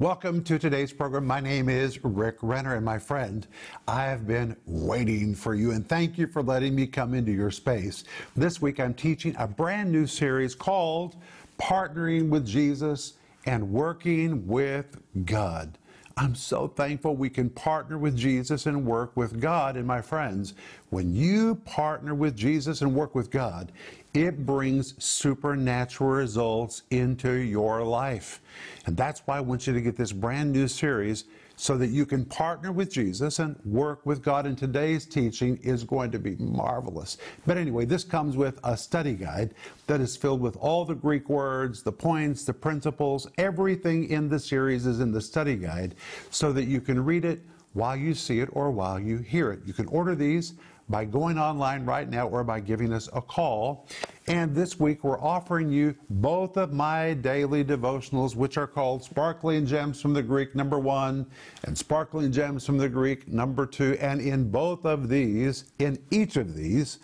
Welcome to today's program. My name is Rick Renner, and my friend, I have been waiting for you, and thank you for letting me come into your space. This week, I'm teaching a brand new series called Partnering with Jesus and Working with God. I'm so thankful we can partner with Jesus and work with God. And my friends, when you partner with Jesus and work with God, it brings supernatural results into your life. And that's why I want you to get this brand new series so that you can partner with Jesus and work with God. And today's teaching is going to be marvelous. But anyway, this comes with a study guide that is filled with all the Greek words, the points, the principles. Everything in the series is in the study guide so that you can read it while you see it or while you hear it. You can order these by going online right now or by giving us a call. And this week we're offering you both of my daily devotionals, which are called Sparkling Gems from the Greek, number one, and Sparkling Gems from the Greek, number two. And in both of these, in each of these,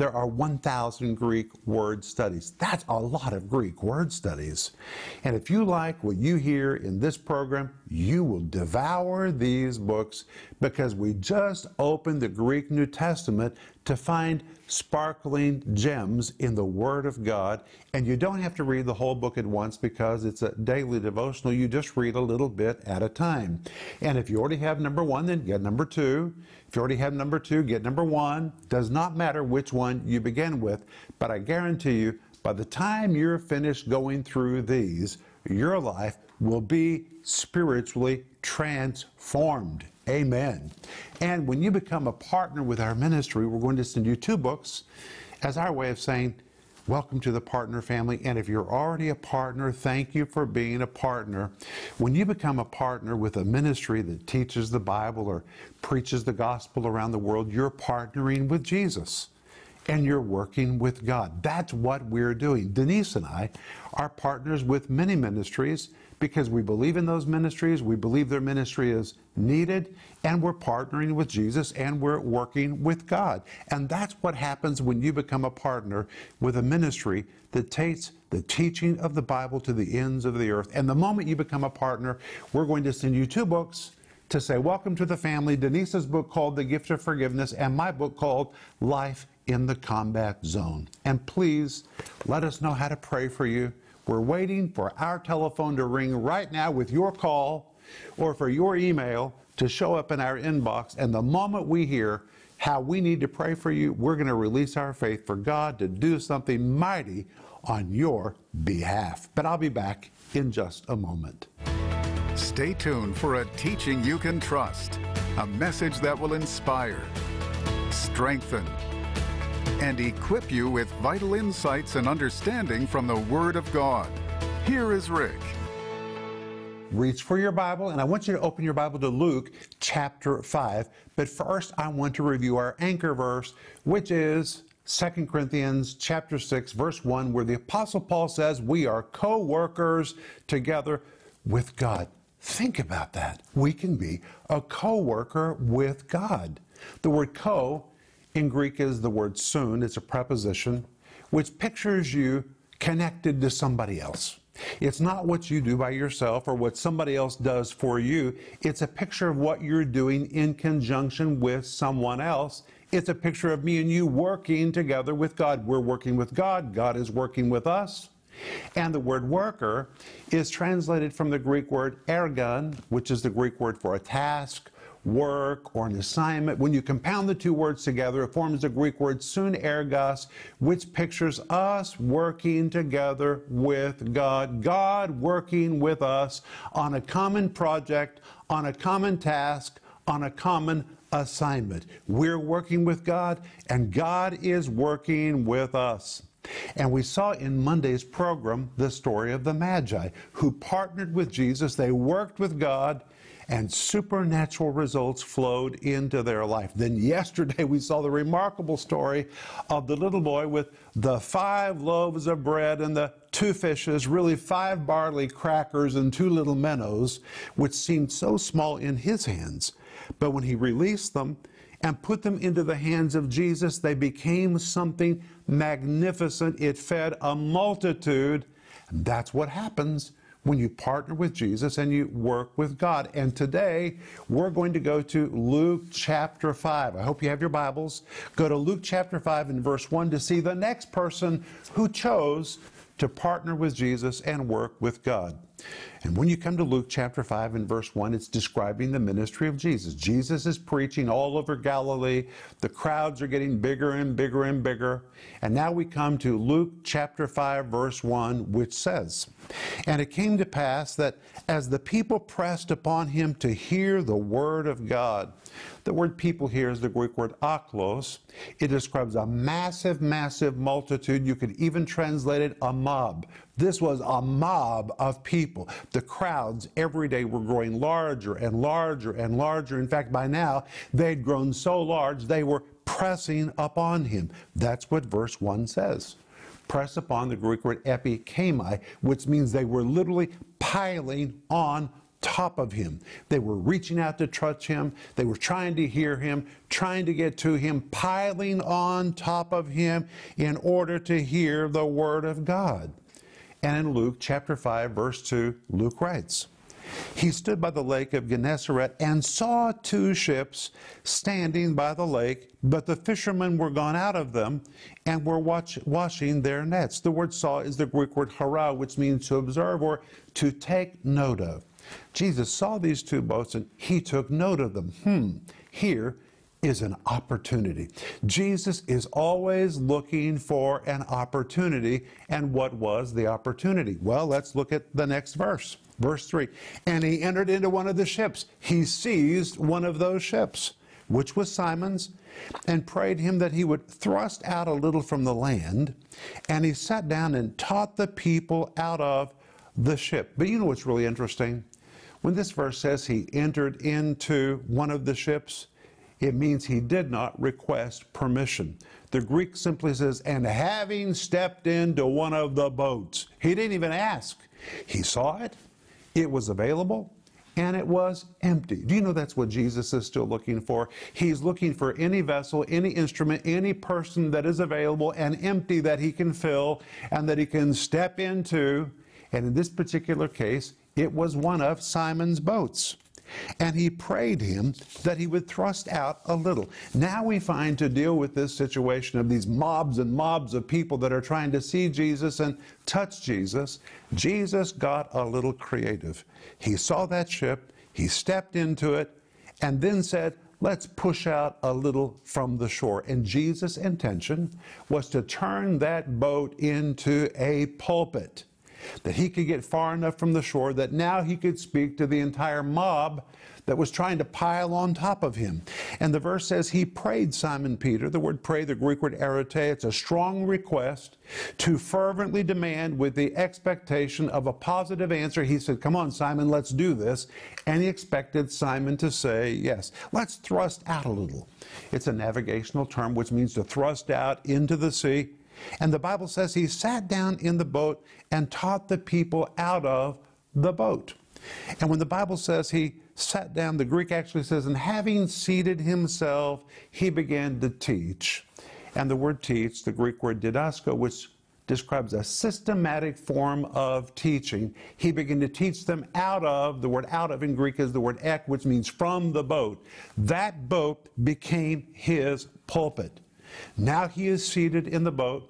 there are 1,000 Greek word studies. That's a lot of Greek word studies. And if you like what you hear in this program, you will devour these books because we just opened the Greek New Testament to find sparkling gems in the Word of God. And you don't have to read the whole book at once because it's a daily devotional. You just read a little bit at a time. And if you already have number one, then get number two. If you already have number two, get number one. Does not matter which one you begin with, but I guarantee you, by the time you're finished going through these, your life will be spiritually transformed. Amen. And when you become a partner with our ministry, we're going to send you two books as our way of saying, Welcome to the partner family. And if you're already a partner, thank you for being a partner. When you become a partner with a ministry that teaches the Bible or preaches the gospel around the world, you're partnering with Jesus and you're working with God. That's what we're doing. Denise and I are partners with many ministries because we believe in those ministries, we believe their ministry is needed, and we're partnering with Jesus and we're working with God. And that's what happens when you become a partner with a ministry that takes the teaching of the Bible to the ends of the earth. And the moment you become a partner, we're going to send you two books to say, Welcome to the family. Denise's book called The Gift of Forgiveness, and my book called Life in the Combat Zone. And please let us know how to pray for you. We're waiting for our telephone to ring right now with your call or for your email to show up in our inbox. And the moment we hear how we need to pray for you, we're going to release our faith for God to do something mighty on your behalf. But I'll be back in just a moment. Stay tuned for a teaching you can trust, a message that will inspire, strengthen, and equip you with vital insights and understanding from the Word of God. Here is Rick. Reach for your Bible, and I want you to open your Bible to Luke chapter 5. But first, I want to review our anchor verse, which is 2 Corinthians chapter 6, verse 1, where the Apostle Paul says, We are co workers together with God. Think about that. We can be a co worker with God. The word co in Greek is the word soon, it's a preposition, which pictures you connected to somebody else. It's not what you do by yourself or what somebody else does for you. It's a picture of what you're doing in conjunction with someone else. It's a picture of me and you working together with God. We're working with God, God is working with us. And the word worker is translated from the Greek word ergon, which is the Greek word for a task work or an assignment. When you compound the two words together, it forms the Greek word sun ergos, which pictures us working together with God, God working with us on a common project, on a common task, on a common assignment. We're working with God, and God is working with us. And we saw in Monday's program the story of the Magi who partnered with Jesus. They worked with God and supernatural results flowed into their life. Then yesterday we saw the remarkable story of the little boy with the five loaves of bread and the two fishes, really five barley crackers and two little minnows, which seemed so small in his hands. But when he released them, and put them into the hands of Jesus, they became something magnificent. It fed a multitude. And that's what happens when you partner with Jesus and you work with God. And today we're going to go to Luke chapter 5. I hope you have your Bibles. Go to Luke chapter 5 and verse 1 to see the next person who chose to partner with Jesus and work with God. And when you come to Luke chapter 5 and verse 1, it's describing the ministry of Jesus. Jesus is preaching all over Galilee. The crowds are getting bigger and bigger and bigger. And now we come to Luke chapter 5, verse 1, which says, And it came to pass that as the people pressed upon him to hear the word of God, the word people here is the Greek word ochlos. It describes a massive, massive multitude. You could even translate it a mob. This was a mob of people. The crowds every day were growing larger and larger and larger. In fact, by now, they'd grown so large they were pressing upon him. That's what verse 1 says. Press upon the Greek word epikeimai, which means they were literally piling on top of him. They were reaching out to touch him. They were trying to hear him, trying to get to him, piling on top of him in order to hear the word of God. And in Luke chapter 5, verse 2, Luke writes, he stood by the lake of Gennesaret and saw two ships standing by the lake, but the fishermen were gone out of them and were watch, washing their nets. The word saw is the Greek word hara, which means to observe or to take note of. Jesus saw these two boats and he took note of them. Hmm, here is an opportunity. Jesus is always looking for an opportunity. And what was the opportunity? Well, let's look at the next verse. Verse 3 And he entered into one of the ships. He seized one of those ships, which was Simon's, and prayed him that he would thrust out a little from the land. And he sat down and taught the people out of the ship. But you know what's really interesting? When this verse says he entered into one of the ships, it means he did not request permission. The Greek simply says, and having stepped into one of the boats. He didn't even ask. He saw it, it was available, and it was empty. Do you know that's what Jesus is still looking for? He's looking for any vessel, any instrument, any person that is available and empty that he can fill and that he can step into. And in this particular case, it was one of Simon's boats. And he prayed him that he would thrust out a little. Now we find to deal with this situation of these mobs and mobs of people that are trying to see Jesus and touch Jesus, Jesus got a little creative. He saw that ship, he stepped into it, and then said, Let's push out a little from the shore. And Jesus' intention was to turn that boat into a pulpit that he could get far enough from the shore that now he could speak to the entire mob that was trying to pile on top of him. And the verse says he prayed Simon Peter. The word pray, the Greek word arete, it's a strong request to fervently demand with the expectation of a positive answer. He said, Come on, Simon, let's do this. And he expected Simon to say, Yes, let's thrust out a little. It's a navigational term which means to thrust out into the sea. And the Bible says he sat down in the boat and taught the people out of the boat. And when the Bible says he sat down, the Greek actually says, and having seated himself, he began to teach. And the word teach, the Greek word didasko, which describes a systematic form of teaching. He began to teach them out of, the word out of in Greek is the word ek, which means from the boat. That boat became his pulpit. Now he is seated in the boat.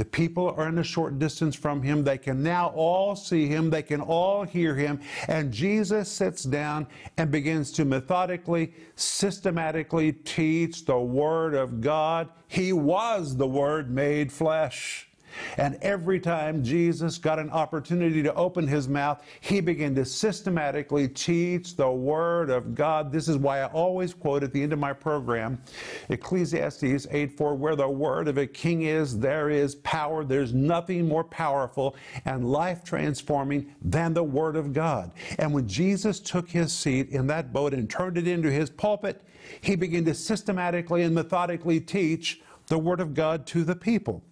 The people are in a short distance from him. They can now all see him. They can all hear him. And Jesus sits down and begins to methodically, systematically teach the Word of God. He was the Word made flesh. And every time Jesus got an opportunity to open his mouth, he began to systematically teach the Word of God. This is why I always quote at the end of my program Ecclesiastes 8 4, where the Word of a king is, there is power. There's nothing more powerful and life transforming than the Word of God. And when Jesus took his seat in that boat and turned it into his pulpit, he began to systematically and methodically teach the Word of God to the people.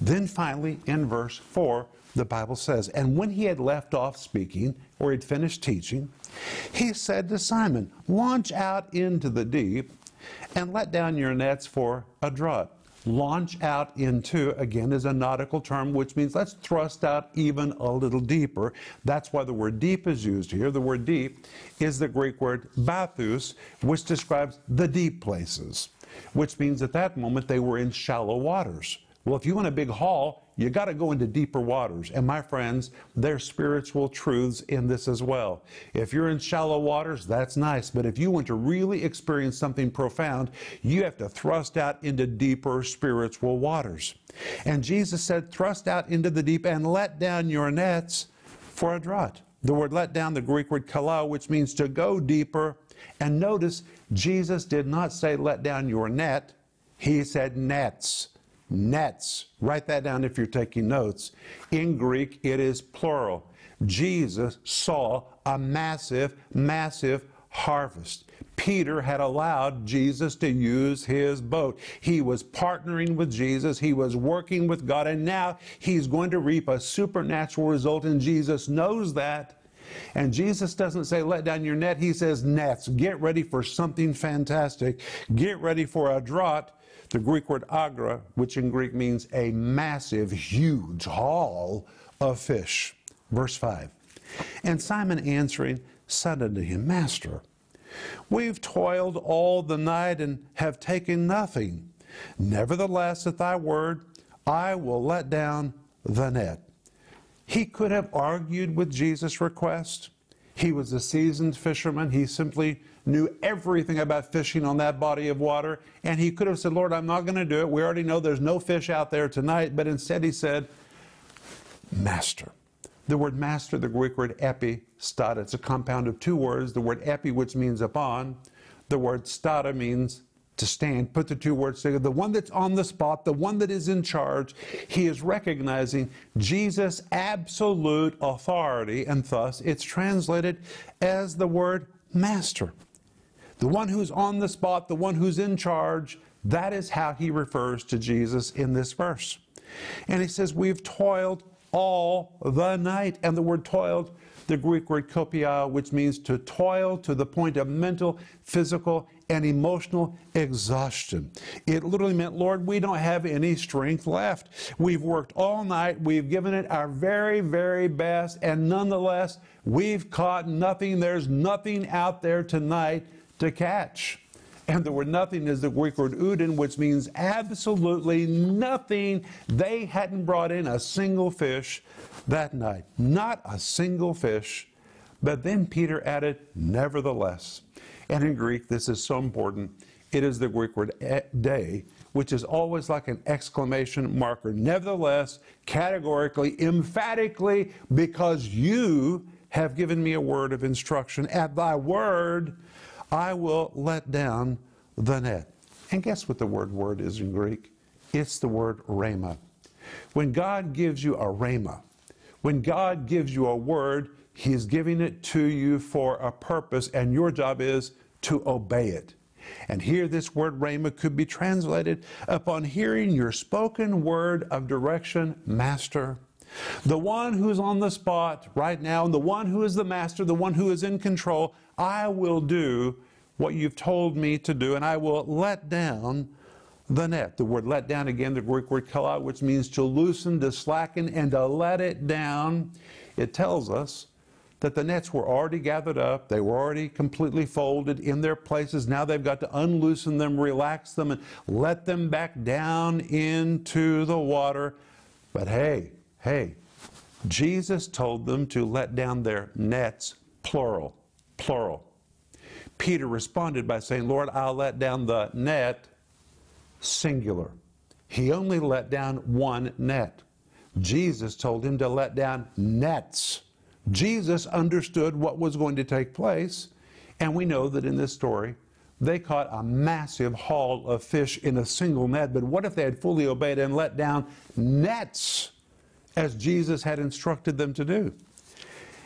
Then finally, in verse 4, the Bible says, And when he had left off speaking, or had finished teaching, he said to Simon, Launch out into the deep and let down your nets for a draught. Launch out into, again, is a nautical term, which means let's thrust out even a little deeper. That's why the word deep is used here. The word deep is the Greek word bathos, which describes the deep places, which means at that moment they were in shallow waters. Well, if you want a big haul, you got to go into deeper waters. And my friends, there's spiritual truths in this as well. If you're in shallow waters, that's nice. But if you want to really experience something profound, you have to thrust out into deeper spiritual waters. And Jesus said, thrust out into the deep and let down your nets for a draught. The word let down, the Greek word chalao, which means to go deeper. And notice, Jesus did not say let down your net, he said nets nets. Write that down if you're taking notes. In Greek, it is plural. Jesus saw a massive, massive harvest. Peter had allowed Jesus to use his boat. He was partnering with Jesus, he was working with God, and now he's going to reap a supernatural result, and Jesus knows that. And Jesus doesn't say, let down your net. He says, nets. Get ready for something fantastic. Get ready for a drought the Greek word agra, which in Greek means a massive, huge haul of fish. Verse 5. And Simon answering said unto him, Master, we've toiled all the night and have taken nothing. Nevertheless, at thy word, I will let down the net. He could have argued with Jesus' request. He was a seasoned fisherman. He simply knew everything about fishing on that body of water. And he could have said, Lord, I'm not going to do it. We already know there's no fish out there tonight. But instead, he said, Master. The word master, the Greek word epi, stata, it's a compound of two words. The word epi, which means upon, the word stata means to stand. Put the two words together. The one that's on the spot, the one that is in charge, he is recognizing Jesus' absolute authority, and thus it's translated as the word master. The one who's on the spot, the one who's in charge, that is how he refers to Jesus in this verse. And he says, We've toiled all the night. And the word toiled, the Greek word kopia, which means to toil to the point of mental, physical, and emotional exhaustion. It literally meant, Lord, we don't have any strength left. We've worked all night, we've given it our very, very best, and nonetheless, we've caught nothing. There's nothing out there tonight to catch. And the word nothing is the Greek word udin, which means absolutely nothing. They hadn't brought in a single fish that night. Not a single fish. But then Peter added, nevertheless. And in Greek, this is so important. It is the Greek word day, which is always like an exclamation marker. Nevertheless, categorically, emphatically, because you have given me a word of instruction, at thy word I will let down the net. And guess what the word word is in Greek? It's the word rhema. When God gives you a rhema, when God gives you a word, He's giving it to you for a purpose, and your job is to obey it. And here, this word rhema could be translated upon hearing your spoken word of direction, Master. The one who's on the spot right now, and the one who is the master, the one who is in control, I will do what you've told me to do, and I will let down the net. The word let down, again, the Greek word chalao, which means to loosen, to slacken, and to let it down. It tells us that the nets were already gathered up, they were already completely folded in their places. Now they've got to unloosen them, relax them, and let them back down into the water. But hey, hey, Jesus told them to let down their nets, plural, plural. Peter responded by saying, Lord, I'll let down the net, singular. He only let down one net. Jesus told him to let down nets Jesus understood what was going to take place, and we know that in this story, they caught a massive haul of fish in a single net. But what if they had fully obeyed and let down nets as Jesus had instructed them to do?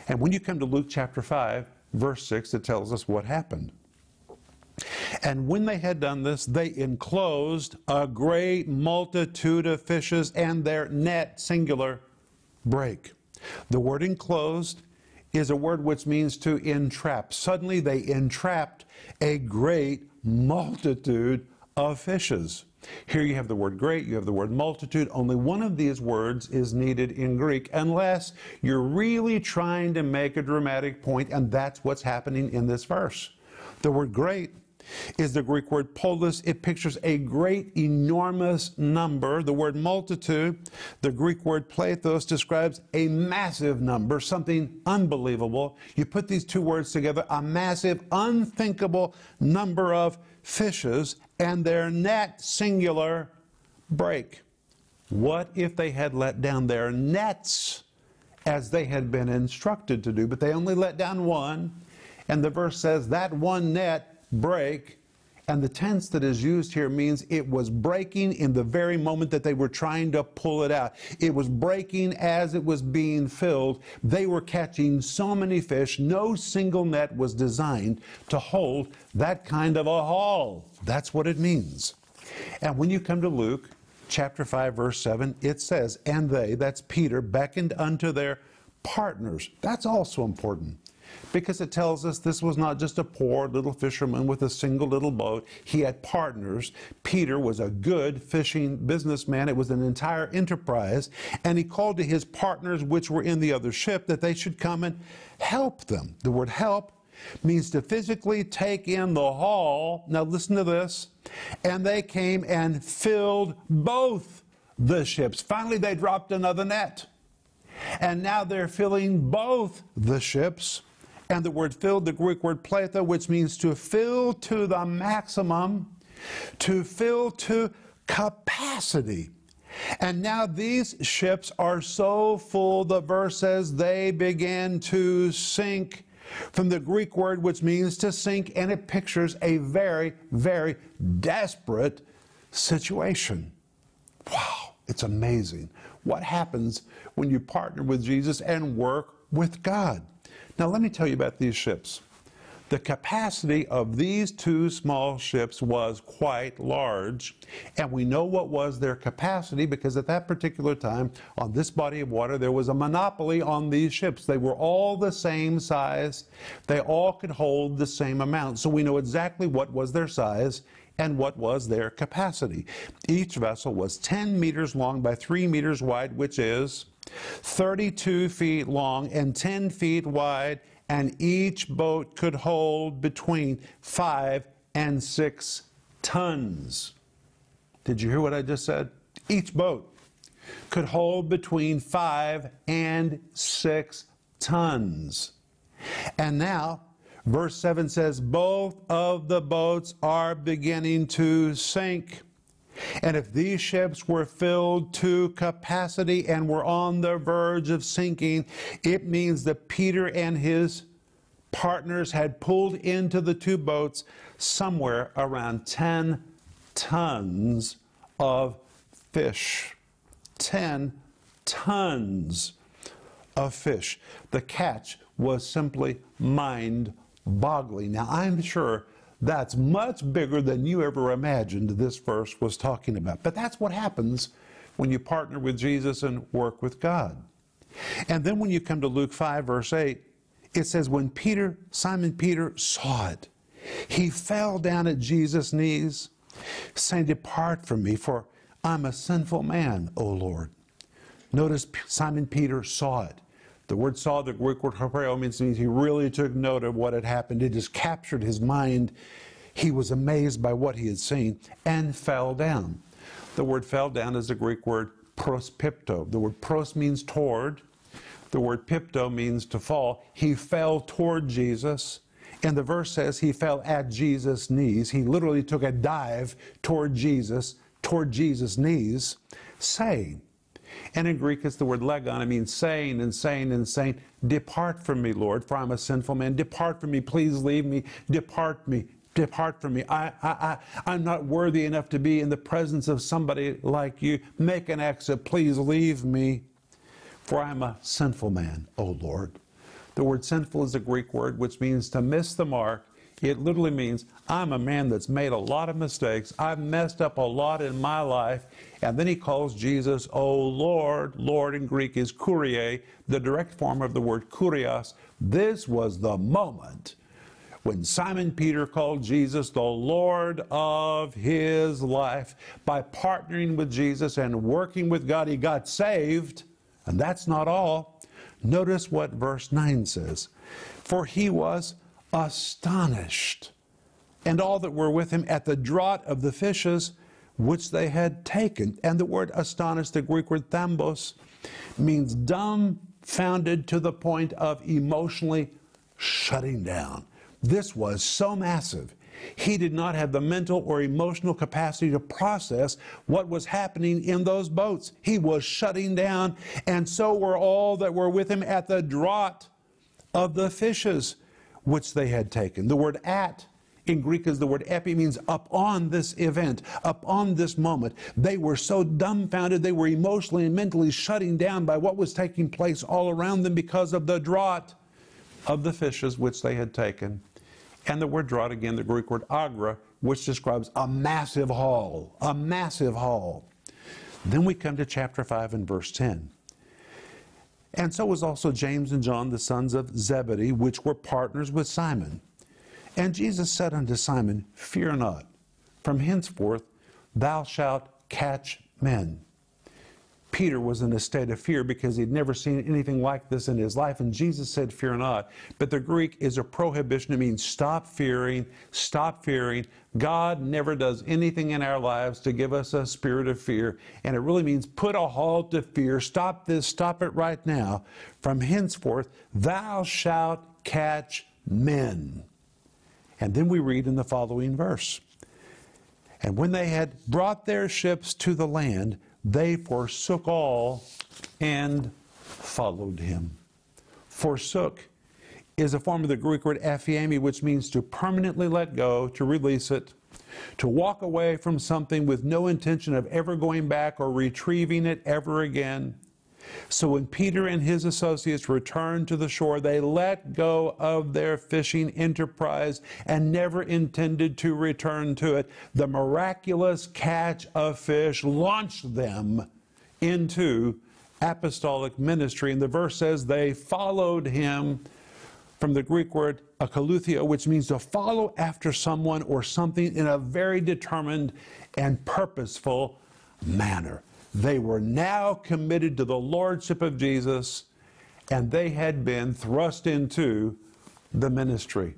And when you come to Luke chapter 5, verse 6, it tells us what happened. And when they had done this, they enclosed a great multitude of fishes, and their net, singular, break. The word enclosed is a word which means to entrap. Suddenly they entrapped a great multitude of fishes. Here you have the word great, you have the word multitude. Only one of these words is needed in Greek, unless you're really trying to make a dramatic point, and that's what's happening in this verse. The word great is the Greek word polis. It pictures a great, enormous number. The word multitude, the Greek word plethos, describes a massive number, something unbelievable. You put these two words together, a massive, unthinkable number of fishes, and their net, singular, break. What if they had let down their nets as they had been instructed to do, but they only let down one? And the verse says that one net break. And the tense that is used here means it was breaking in the very moment that they were trying to pull it out. It was breaking as it was being filled. They were catching so many fish, no single net was designed to hold that kind of a haul. That's what it means. And when you come to Luke chapter 5, verse 7, it says, And they, that's Peter, beckoned unto their partners. That's also important because it tells us this was not just a poor little fisherman with a single little boat. He had partners. Peter was a good fishing businessman. It was an entire enterprise. And he called to his partners, which were in the other ship, that they should come and help them. The word help means to physically take in the haul. Now, listen to this. And they came and filled both the ships. Finally, they dropped another net. And now they're filling both the ships. And the word filled, the Greek word pleta, which means to fill to the maximum, to fill to capacity. And now these ships are so full, the verse says they began to sink from the Greek word which means to sink, and it pictures a very, very desperate situation. Wow, it's amazing what happens when you partner with Jesus and work with God. Now, let me tell you about these ships. The capacity of these two small ships was quite large, and we know what was their capacity because at that particular time, on this body of water, there was a monopoly on these ships. They were all the same size, they all could hold the same amount. So we know exactly what was their size and what was their capacity. Each vessel was 10 meters long by 3 meters wide, which is 32 feet long and 10 feet wide, and each boat could hold between 5 and 6 tons. Did you hear what I just said? Each boat could hold between 5 and 6 tons. And now, verse 7 says, both of the boats are beginning to sink. And if these ships were filled to capacity and were on the verge of sinking, it means that Peter and his partners had pulled into the two boats somewhere around 10 tons of fish. 10 tons of fish. The catch was simply mind boggling. Now, I'm sure that's much bigger than you ever imagined this verse was talking about. But that's what happens when you partner with Jesus and work with God. And then when you come to Luke 5, verse 8, it says, When Peter, Simon Peter, saw it, he fell down at Jesus' knees, saying, Depart from me, for I'm a sinful man, O Lord. Notice Simon Peter saw it. The word saw, the Greek word hapreo, means he really took note of what had happened. It just captured his mind. He was amazed by what he had seen and fell down. The word fell down is the Greek word prospipto. The word pros means toward. The word pipto means to fall. He fell toward Jesus. And the verse says he fell at Jesus' knees. He literally took a dive toward Jesus, toward Jesus' knees, saying, and in Greek, it's the word legon. It means saying and saying and saying, Depart from me, Lord, for I'm a sinful man. Depart from me. Please leave me. Depart me. Depart from me. I, I, I, I'm not worthy enough to be in the presence of somebody like you. Make an exit. Please leave me, for I'm a sinful man, O Lord. The word sinful is a Greek word which means to miss the mark it literally means I'm a man that's made a lot of mistakes. I've messed up a lot in my life. And then he calls Jesus, Oh Lord. Lord in Greek is kurie, the direct form of the word kurios. This was the moment when Simon Peter called Jesus the Lord of his life. By partnering with Jesus and working with God, he got saved. And that's not all. Notice what verse 9 says For he was astonished, and all that were with him at the draught of the fishes which they had taken. And the word astonished, the Greek word thambos, means dumbfounded to the point of emotionally shutting down. This was so massive. He did not have the mental or emotional capacity to process what was happening in those boats. He was shutting down, and so were all that were with him at the draught of the fishes which they had taken. The word at in Greek is the word epi, means upon this event, upon this moment. They were so dumbfounded, they were emotionally and mentally shutting down by what was taking place all around them because of the draught of the fishes which they had taken. And the word draught, again, the Greek word agra, which describes a massive haul, a massive haul. Then we come to chapter 5 and verse 10. And so was also James and John, the sons of Zebedee, which were partners with Simon. And Jesus said unto Simon, Fear not, from henceforth thou shalt catch men. Peter was in a state of fear because he'd never seen anything like this in his life, and Jesus said, Fear not. But the Greek is a prohibition. It means stop fearing, stop fearing. God never does anything in our lives to give us a spirit of fear, and it really means put a halt to fear. Stop this, stop it right now. From henceforth, thou shalt catch men. And then we read in the following verse And when they had brought their ships to the land, they forsook all and followed him. Forsook is a form of the Greek word aphiemi, which means to permanently let go, to release it, to walk away from something with no intention of ever going back or retrieving it ever again. So when Peter and his associates returned to the shore, they let go of their fishing enterprise and never intended to return to it. The miraculous catch of fish launched them into apostolic ministry. And the verse says they followed him from the Greek word akoluthia, which means to follow after someone or something in a very determined and purposeful manner. They were now committed to the Lordship of Jesus, and they had been thrust into the ministry.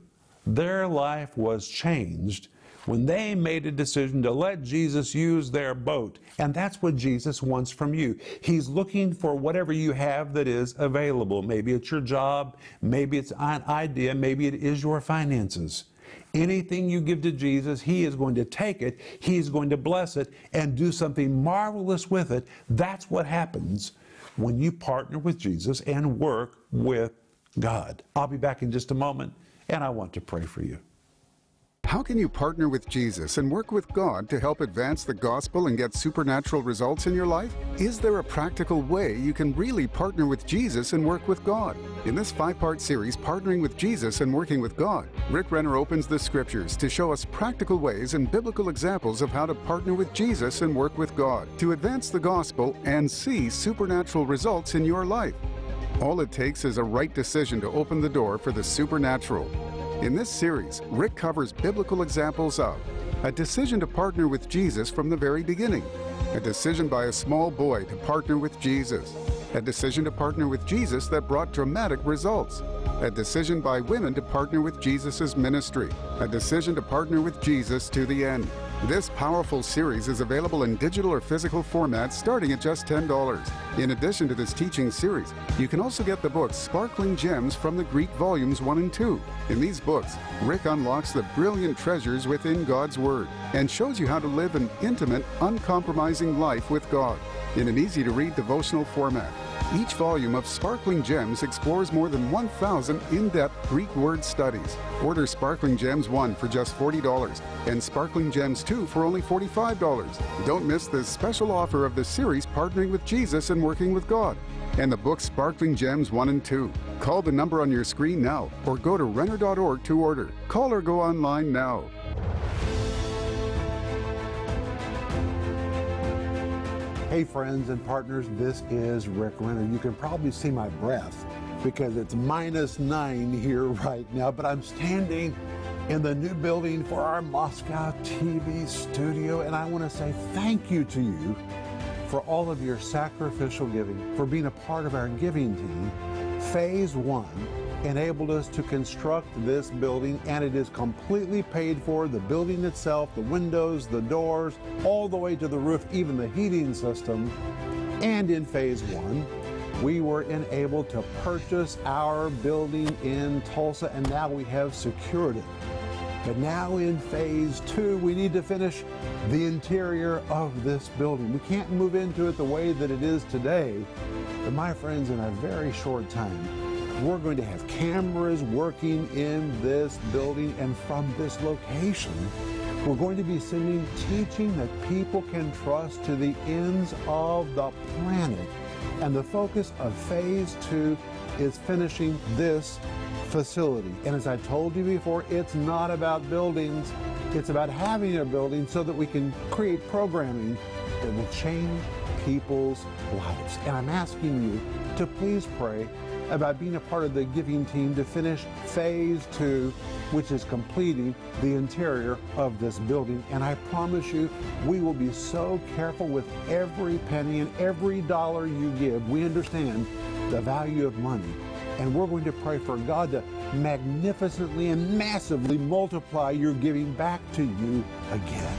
Their life was changed when they made a decision to let Jesus use their boat. And that's what Jesus wants from you. He's looking for whatever you have that is available. Maybe it's your job, maybe it's an idea, maybe it is your finances. Anything you give to Jesus, He is going to take it, He's going to bless it, and do something marvelous with it. That's what happens when you partner with Jesus and work with God. I'll be back in just a moment, and I want to pray for you. How can you partner with Jesus and work with God to help advance the gospel and get supernatural results in your life? Is there a practical way you can really partner with Jesus and work with God? In this five part series, Partnering with Jesus and Working with God, Rick Renner opens the scriptures to show us practical ways and biblical examples of how to partner with Jesus and work with God to advance the gospel and see supernatural results in your life. All it takes is a right decision to open the door for the supernatural. In this series, Rick covers biblical examples of a decision to partner with Jesus from the very beginning, a decision by a small boy to partner with Jesus, a decision to partner with Jesus that brought dramatic results, a decision by women to partner with Jesus' ministry, a decision to partner with Jesus to the end. This powerful series is available in digital or physical formats starting at just $10. In addition to this teaching series, you can also get the books Sparkling Gems from the Greek Volumes 1 and 2. In these books, Rick unlocks the brilliant treasures within God's Word and shows you how to live an intimate, uncompromising life with God in an easy to read devotional format. Each volume of Sparkling Gems explores more than 1,000 in depth Greek word studies. Order Sparkling Gems 1 for just $40 and Sparkling Gems 2 for only $45. Don't miss this special offer of the series Partnering with Jesus and Working with God and the book Sparkling Gems 1 and 2. Call the number on your screen now or go to Renner.org to order. Call or go online now. Hey, friends and partners, this is Rick Renner. You can probably see my breath because it's minus nine here right now, but I'm standing in the new building for our Moscow TV studio. And I want to say thank you to you for all of your sacrificial giving, for being a part of our giving team. Phase one enabled us to construct this building, and it is completely paid for. The building itself, the windows, the doors, all the way to the roof, even the heating system. And in phase one, we were enabled to purchase our building in Tulsa, and now we have secured it. But now in phase two, we need to finish the interior of this building. We can't move into it the way that it is today. But my friends, in a very short time, we're going to have cameras working in this building and from this location. We're going to be sending teaching that people can trust to the ends of the planet. And the focus of phase two is finishing this facility. And as I told you before, it's not about buildings, it's about having a building so that we can create programming that will change people's lives. And I'm asking you to please pray about being a part of the giving team to finish phase two, which is completing the interior of this building. And I promise you, we will be so careful with every penny and every dollar you give. We understand the value of money. And we're going to pray for God to magnificently and massively multiply your giving back to you again.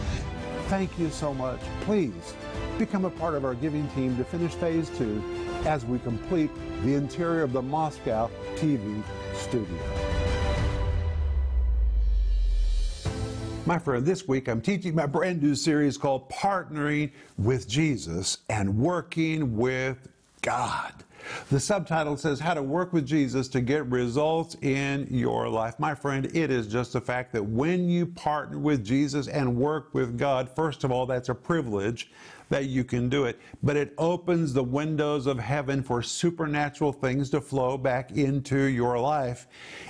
Thank you so much. Please become a part of our giving team to finish phase two as we complete the interior of the Moscow TV studio. My friend, this week I'm teaching my brand new series called Partnering with Jesus and Working with God. The subtitle says How to Work with Jesus to Get Results in Your Life. My friend, it is just a fact that when you partner with Jesus and work with God, first of all, that's a privilege that you can do it, but it opens the windows of heaven for supernatural things to flow back into your life.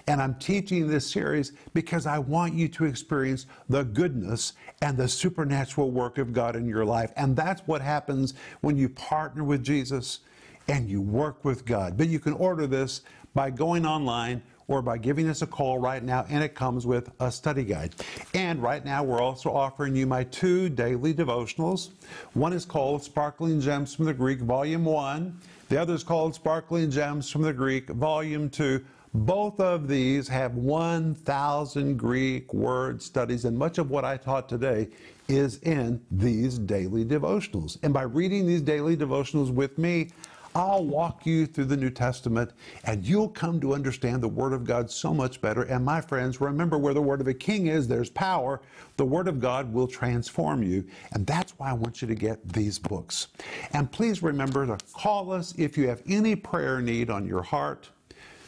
And I'm teaching this series because I want you to experience the goodness and the supernatural work of God in your life. And that's what happens when you partner with Jesus and you work with God. But you can order this by going online or by giving us a call right now, and it comes with a study guide. And right now, we're also offering you my two daily devotionals. One is called Sparkling Gems from the Greek, Volume 1. The other is called Sparkling Gems from the Greek, Volume 2. Both of these have 1,000 Greek word studies, and much of what I taught today is in these daily devotionals. And by reading these daily devotionals with me, I'll walk you through the New Testament and you'll come to understand the Word of God so much better. And my friends, remember where the Word of a king is, there's power. The Word of God will transform you. And that's why I want you to get these books. And please remember to call us if you have any prayer need on your heart.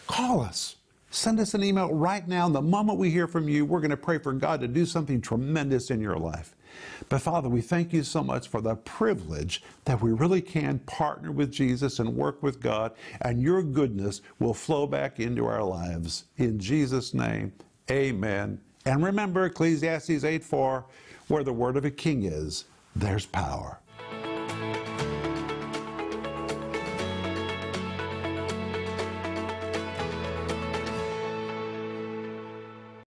Call us. Send us an email right now. The moment we hear from you, we're going to pray for God to do something tremendous in your life. But Father, we thank you so much for the privilege that we really can partner with Jesus and work with God, and your goodness will flow back into our lives. In Jesus' name, amen. And remember Ecclesiastes 8 4, where the word of a king is, there's power.